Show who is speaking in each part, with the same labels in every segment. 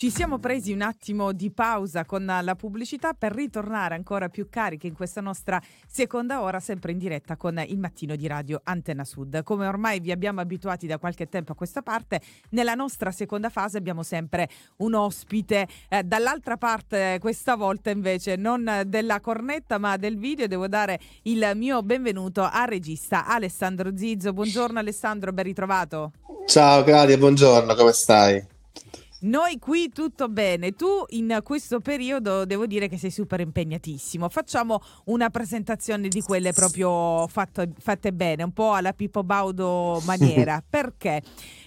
Speaker 1: Ci siamo presi un attimo di pausa con la pubblicità per ritornare ancora più carichi in questa nostra seconda ora, sempre in diretta con il mattino di Radio Antenna Sud. Come ormai vi abbiamo abituati da qualche tempo a questa parte, nella nostra seconda fase abbiamo sempre un ospite. Eh, dall'altra parte, questa volta invece, non della cornetta ma del video, devo dare il mio benvenuto al regista Alessandro Zizzo. Buongiorno Alessandro, ben ritrovato.
Speaker 2: Ciao Claudia, buongiorno, come stai?
Speaker 1: Noi qui tutto bene, tu in questo periodo devo dire che sei super impegnatissimo. Facciamo una presentazione di quelle proprio fatto, fatte bene, un po' alla Pippo Baudo maniera. Perché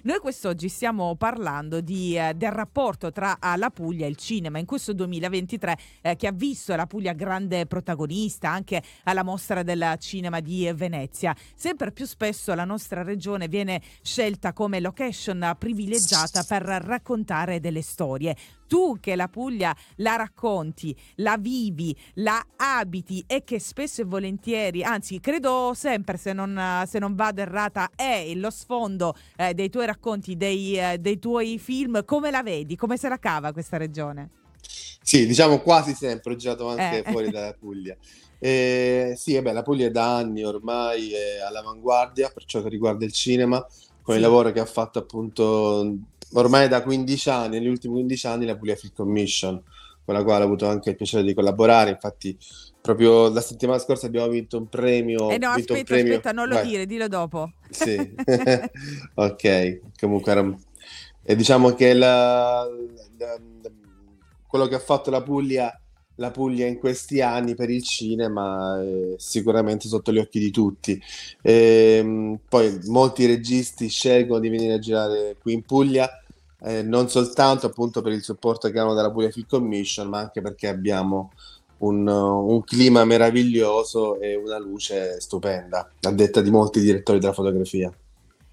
Speaker 1: noi quest'oggi stiamo parlando di, eh, del rapporto tra uh, la Puglia e il cinema in questo 2023 eh, che ha visto la Puglia grande protagonista anche alla mostra del cinema di Venezia. Sempre più spesso la nostra regione viene scelta come location privilegiata per raccontare raccontare delle storie. Tu che la Puglia la racconti, la vivi, la abiti e che spesso e volentieri, anzi credo sempre se non, se non vado errata, è lo sfondo eh, dei tuoi racconti, dei, eh, dei tuoi film, come la vedi? Come se la cava questa regione?
Speaker 2: Sì, diciamo quasi sempre, ho girato anche eh. fuori dalla Puglia. Eh, sì, vabbè, la Puglia è da anni ormai è all'avanguardia per ciò che riguarda il cinema, con sì. il lavoro che ha fatto appunto ormai da 15 anni, negli ultimi 15 anni, la Puglia Film Commission, con la quale ho avuto anche il piacere di collaborare. Infatti, proprio la settimana scorsa abbiamo vinto un premio.
Speaker 1: Eh no, aspetta, premio... aspetta, non lo Vai. dire, dillo dopo.
Speaker 2: Sì, ok, comunque era... E diciamo che la, la, quello che ha fatto la Puglia la Puglia in questi anni per il cinema è sicuramente sotto gli occhi di tutti. E, ehm, poi molti registi scelgono di venire a girare qui in Puglia eh, non soltanto appunto per il supporto che hanno dalla Puglia Film Commission, ma anche perché abbiamo un, un, clima meraviglioso e una luce stupenda, a detta di molti direttori della fotografia.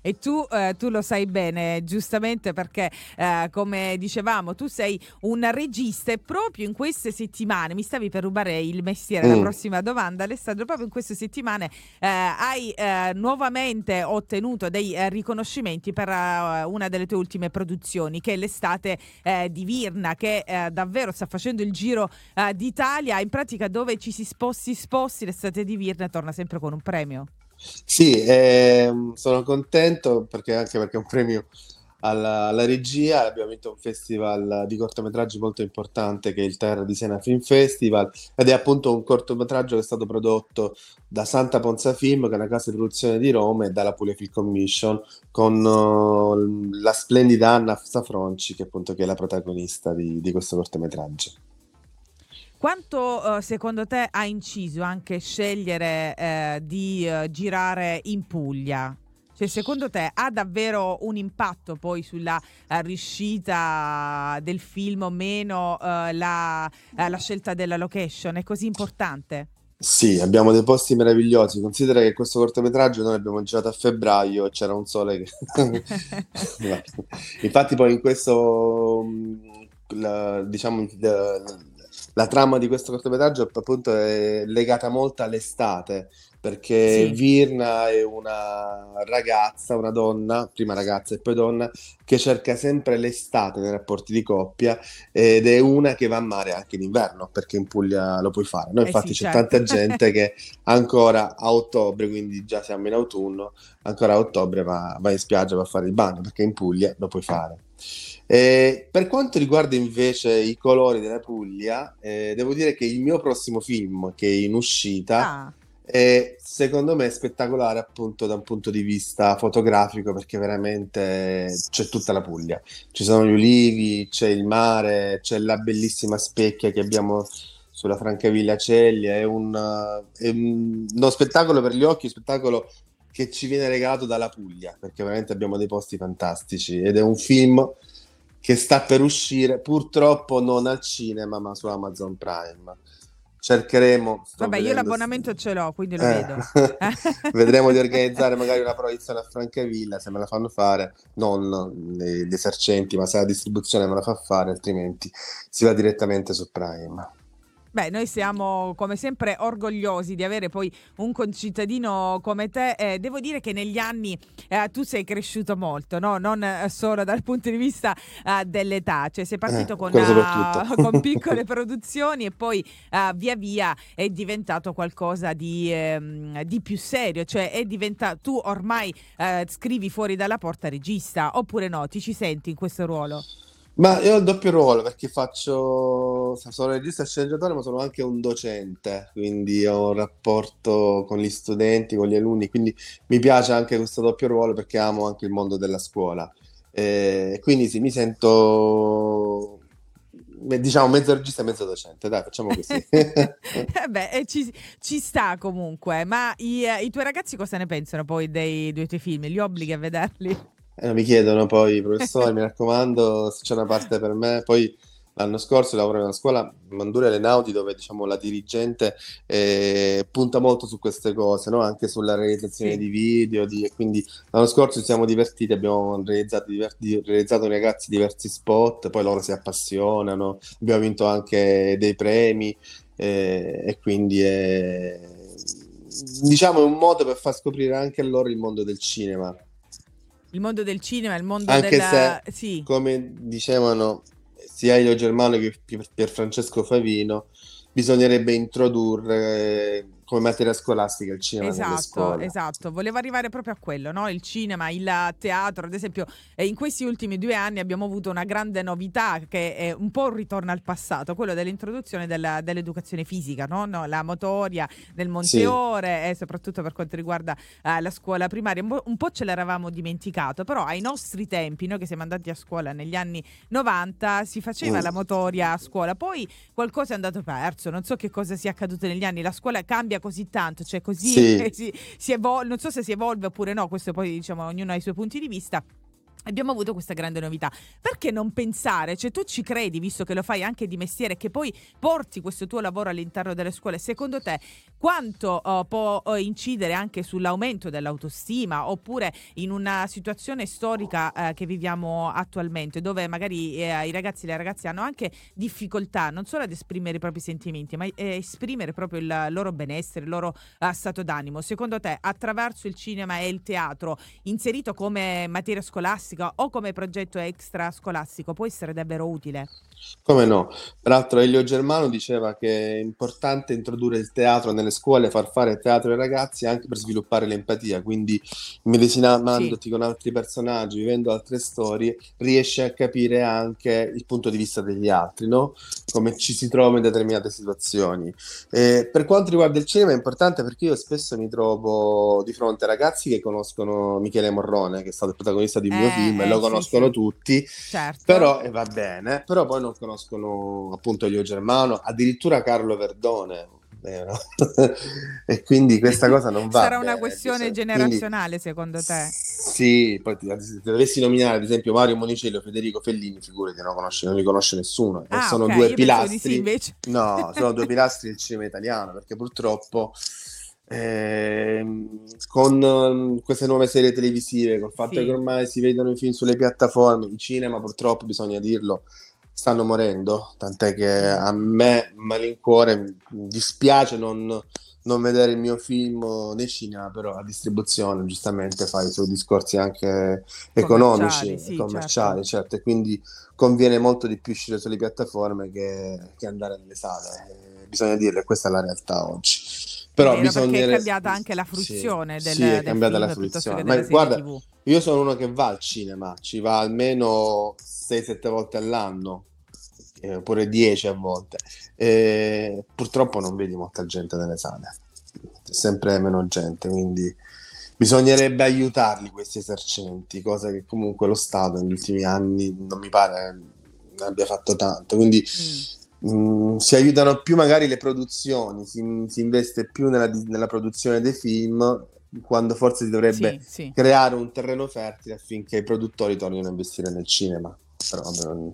Speaker 1: E tu, eh, tu, lo sai bene, giustamente perché, eh, come dicevamo, tu sei un regista e proprio in queste settimane, mi stavi per rubare il mestiere, mm. la prossima domanda Alessandro, proprio in queste settimane eh, hai eh, nuovamente ottenuto dei eh, riconoscimenti per uh, una delle tue ultime produzioni, che è l'estate di Virna, che davvero sta facendo il giro d'Italia, in pratica dove ci si sposti, sposti, l'estate di Virna torna sempre con un premio.
Speaker 2: Sì, ehm, sono contento perché anche perché è un premio alla, alla regia, abbiamo vinto un festival di cortometraggi molto importante che è il Terra di Siena Film Festival ed è appunto un cortometraggio che è stato prodotto da Santa Ponza Film, che è una casa di produzione di Roma, e dalla Puglia Film Commission con uh, la splendida Anna Safronci che appunto che è la protagonista di, di questo cortometraggio.
Speaker 1: Quanto uh, secondo te ha inciso anche scegliere eh, di uh, girare in Puglia? Cioè, secondo te ha davvero un impatto poi sulla uh, riuscita del film o meno la, la scelta della location? È così importante?
Speaker 2: Sì, abbiamo dei posti meravigliosi. Considera che questo cortometraggio noi l'abbiamo girato a febbraio e c'era un sole che... Infatti poi in questo, mm, la, diciamo, la trama di questo cortometraggio appunto è legata molto all'estate perché sì. Virna è una ragazza, una donna, prima ragazza e poi donna, che cerca sempre l'estate nei rapporti di coppia ed è una che va a mare anche in inverno perché in Puglia lo puoi fare. No? Infatti eh sì, c'è certo. tanta gente che ancora a ottobre, quindi già siamo in autunno, ancora a ottobre va, va in spiaggia, va a fare il bagno perché in Puglia lo puoi fare. Eh, per quanto riguarda invece i colori della Puglia, eh, devo dire che il mio prossimo film che è in uscita ah. è secondo me spettacolare appunto da un punto di vista fotografico perché veramente c'è tutta la Puglia. Ci sono gli ulivi, c'è il mare, c'è la bellissima specchia che abbiamo sulla Francavilla Ceglia, è, un, è uno spettacolo per gli occhi, un spettacolo che ci viene regalato dalla Puglia perché veramente abbiamo dei posti fantastici ed è un film che sta per uscire, purtroppo non al cinema, ma su Amazon Prime. Cercheremo.
Speaker 1: Vabbè, io l'abbonamento ce l'ho, quindi lo eh. vedo.
Speaker 2: Vedremo di organizzare magari una proiezione a Francavilla se me la fanno fare, non gli esercenti, ma se la distribuzione me la fa fare, altrimenti si va direttamente su Prime.
Speaker 1: Beh, noi siamo come sempre orgogliosi di avere poi un concittadino come te. Eh, devo dire che negli anni eh, tu sei cresciuto molto, no? non eh, solo dal punto di vista eh, dell'età, cioè sei partito
Speaker 2: Eh,
Speaker 1: con, uh, con piccole produzioni e poi uh, via via è diventato qualcosa di, ehm, di più serio, cioè è diventato tu ormai scrivi fuori dalla porta regista oppure no? Ti ci senti in questo ruolo?
Speaker 2: Ma io ho il doppio ruolo perché faccio, sono regista e sceneggiatore, ma sono anche un docente, quindi ho un rapporto con gli studenti, con gli alunni, quindi mi piace anche questo doppio ruolo perché amo anche il mondo della scuola. E quindi sì, mi sento, diciamo, mezzo regista e mezzo docente, dai, facciamo così.
Speaker 1: Eh Beh, eh, ci, ci sta comunque, ma i, i tuoi ragazzi cosa ne pensano poi dei, dei tuoi film? Li obblighi a vederli?
Speaker 2: Eh, mi chiedono poi, professore, mi raccomando, se c'è una parte per me. Poi l'anno scorso lavoro in una scuola, Mandure Lenauti, dove diciamo la dirigente eh, punta molto su queste cose, no? Anche sulla realizzazione
Speaker 1: Sì.
Speaker 2: di video. Di, e quindi l'anno scorso ci siamo divertiti, abbiamo realizzato, diver- di- realizzato ragazzi diversi spot, poi loro si appassionano, abbiamo vinto anche dei premi eh, e quindi è, diciamo, è un modo per far scoprire anche a loro il mondo del cinema.
Speaker 1: Il mondo del cinema, il mondo
Speaker 2: Anche
Speaker 1: della...
Speaker 2: se,
Speaker 1: Sì,
Speaker 2: come dicevano sia Elio Germano che Pier Pier Francesco Favino, bisognerebbe introdurre eh, come materia scolastica il cinema nelle
Speaker 1: esatto,
Speaker 2: scuole.
Speaker 1: esatto. Volevo arrivare proprio a quello, no? Il cinema, il teatro, ad esempio, eh, in questi ultimi due anni abbiamo avuto una grande novità che è un po' un ritorno al passato, quello dell'introduzione della- dell'educazione fisica, no? No, La motoria nel
Speaker 2: Sì,
Speaker 1: Monteore e soprattutto per quanto riguarda eh, la scuola primaria, un po', un po' ce l'eravamo dimenticato, però ai nostri tempi, noi che siamo andati a scuola negli anni 90, si faceva
Speaker 2: Mm.
Speaker 1: la motoria a scuola, poi qualcosa è andato perso, non so che cosa sia accaduto negli anni, la scuola cambia così tanto, cioè così
Speaker 2: sì,
Speaker 1: si, si evol- non so se si evolve oppure no, questo poi diciamo ognuno ha i suoi punti di vista. Abbiamo avuto questa grande novità. Perché non pensare, cioè tu ci credi, visto che lo fai anche di mestiere, che poi porti questo tuo lavoro all'interno delle scuole, secondo te quanto eh, può eh, incidere anche sull'aumento dell'autostima oppure in una situazione storica eh, che viviamo attualmente, dove magari eh, i ragazzi e le ragazze hanno anche difficoltà non solo ad esprimere i propri sentimenti, ma eh, esprimere proprio il loro benessere, il loro stato d'animo. Secondo te, attraverso il cinema e il teatro, inserito come materia scolastica o come progetto extra scolastico, può essere davvero utile?
Speaker 2: come no. Peraltro Elio Germano diceva che è importante introdurre il teatro nelle scuole, far fare teatro ai ragazzi anche per sviluppare l'empatia, quindi
Speaker 1: Sì,
Speaker 2: immedesimandoti con altri personaggi, vivendo altre storie, riesci a capire anche il punto di vista degli altri, no? Come ci si trova in determinate situazioni. Eh, per quanto riguarda il cinema è importante perché io spesso mi trovo di fronte a ragazzi che conoscono Michele Morrone, che è stato il protagonista di un mio film, e
Speaker 1: eh,
Speaker 2: lo
Speaker 1: eh, sì,
Speaker 2: conoscono
Speaker 1: sì,
Speaker 2: tutti,
Speaker 1: certo.
Speaker 2: però e va bene, però poi non conoscono appunto Elio Germano, addirittura Carlo Verdone. eh? E quindi questa cosa non va
Speaker 1: Sarà una
Speaker 2: bene,
Speaker 1: questione
Speaker 2: bisogna- quindi
Speaker 1: generazionale, secondo te?
Speaker 2: sì, poi se dovessi nominare ad esempio Mario Monicello o Federico Fellini, figurati, non, conosce- non li conosce nessuno. E
Speaker 1: Ah,
Speaker 2: sono
Speaker 1: ok,
Speaker 2: due
Speaker 1: sì,
Speaker 2: pilastri,
Speaker 1: invece.
Speaker 2: no, sono due pilastri del cinema italiano, perché purtroppo ehm, con ehm, queste nuove serie televisive, col fatto che
Speaker 1: Sì,
Speaker 2: ormai si vedono i film sulle piattaforme, i cinema purtroppo, bisogna dirlo, stanno morendo, tant'è che a me, malincuore, mi dispiace non, non vedere il mio film nei cinema, però la distribuzione giustamente fa i suoi discorsi anche economici
Speaker 1: commerciali,
Speaker 2: e
Speaker 1: sì, certo.
Speaker 2: commerciali, certo, e quindi conviene molto di più uscire sulle piattaforme che, che andare nelle sale. Bisogna dirlo, questa è la realtà oggi. Però
Speaker 1: Vero, perché è cambiata anche la
Speaker 2: Sì,
Speaker 1: fruizione del,
Speaker 2: sì, è
Speaker 1: del
Speaker 2: cambiata la
Speaker 1: film piuttosto
Speaker 2: fruizione. Ma guarda,
Speaker 1: TV.
Speaker 2: io sono uno che va al cinema, ci va almeno 6-7 volte all'anno, eh, oppure 10 a volte. E purtroppo non vedi molta gente nelle sale, c'è sempre meno gente, quindi bisognerebbe aiutarli questi esercenti, cosa che comunque lo Stato negli ultimi anni non mi pare abbia fatto tanto. Quindi
Speaker 1: Mm.
Speaker 2: Mm, si aiutano più magari le produzioni, si, si investe più nella, nella produzione dei film, quando forse si dovrebbe
Speaker 1: Sì, sì.
Speaker 2: creare un terreno fertile affinché i produttori tornino a investire nel cinema. Però vabbè,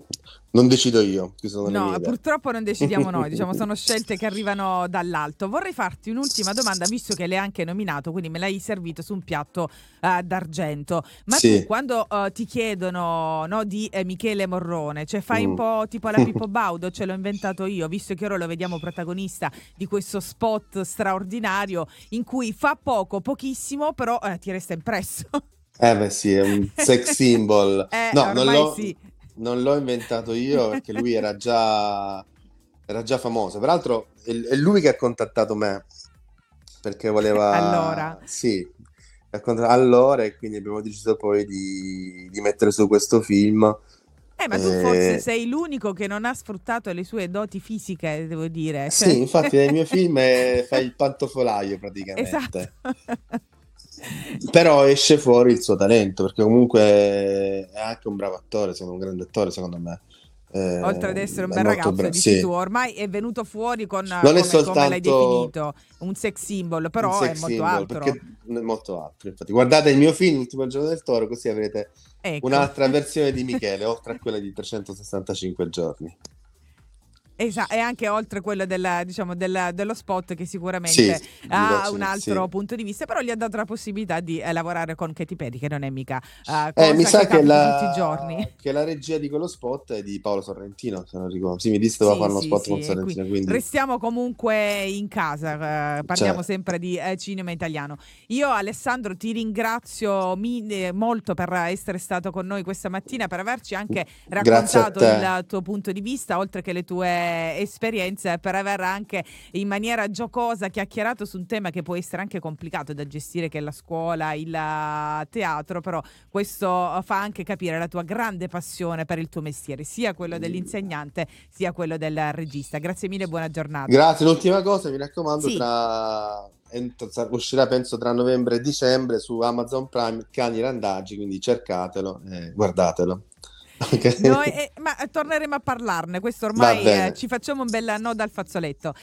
Speaker 2: non decido io.
Speaker 1: No, purtroppo non decidiamo noi, diciamo sono scelte che arrivano dall'alto. Vorrei farti un'ultima domanda, visto che l'hai anche nominato, quindi me l'hai servito su un piatto uh, d'argento. Ma sì. tu quando uh, ti chiedono no, di eh, Michele Morrone, cioè fai mm. un po' tipo la Pippo Baudo, ce l'ho inventato io, visto che ora lo vediamo protagonista di questo spot straordinario in cui fa poco, pochissimo, però eh, ti resta impresso.
Speaker 2: Eh beh sì, è un sex symbol. eh, no, non l'ho, sì non l'ho inventato io perché lui era già, era già famoso. Peraltro è, è, lui che ha contattato me perché voleva...
Speaker 1: Allora.
Speaker 2: Sì, allora e quindi abbiamo deciso poi di, di mettere su questo film.
Speaker 1: Eh, ma tu eh... forse sei l'unico che non ha sfruttato le sue doti fisiche, devo dire.
Speaker 2: Cioè... Sì, infatti nel mio film fai il pantofolaio praticamente.
Speaker 1: Esatto.
Speaker 2: Però esce fuori il suo talento, perché comunque è anche un bravo attore, sono un grande attore secondo me.
Speaker 1: Eh, Oltre ad essere un bel ragazzo, bra- dici sì. tu, ormai è venuto fuori con non come, soltanto... come l'hai definito, un sex symbol, però sex è molto symbol, altro.
Speaker 2: È molto altro. Infatti, guardate il mio film, L'ultimo giorno del toro, così avrete ecco. un'altra versione di Michele, oltre a quella di 365 giorni.
Speaker 1: Esatto, e anche oltre quello della, diciamo, della, dello spot che sicuramente sì, ha un altro sì. punto di vista, però gli ha dato la possibilità di eh, lavorare con Katy Perry, che non è mica uh, eh, mi sa che, che la, tutti i giorni.
Speaker 2: Che la regia di quello spot è di Paolo Sorrentino, se non ricordo. Sì, mi disse doveva fare uno spot con Sorrentino. Quindi...
Speaker 1: Restiamo comunque in casa, uh, parliamo cioè. sempre di uh, cinema italiano. Io Alessandro ti ringrazio mi, molto per essere stato con noi questa mattina, per averci anche raccontato il tuo punto di vista, oltre che le tue esperienze per aver anche in maniera giocosa chiacchierato su un tema che può essere anche complicato da gestire che è la scuola, il teatro, però questo fa anche capire la tua grande passione per il tuo mestiere, sia quello dell'insegnante sia quello del regista. Grazie mille buona giornata.
Speaker 2: Grazie, l'ultima cosa mi raccomando sì. tra uscirà penso tra novembre e dicembre su Amazon Prime Cani Randaggi, quindi cercatelo e guardatelo.
Speaker 1: Okay. Noi, eh, ma torneremo a parlarne, questo ormai eh, ci facciamo un bel nodo al fazzoletto.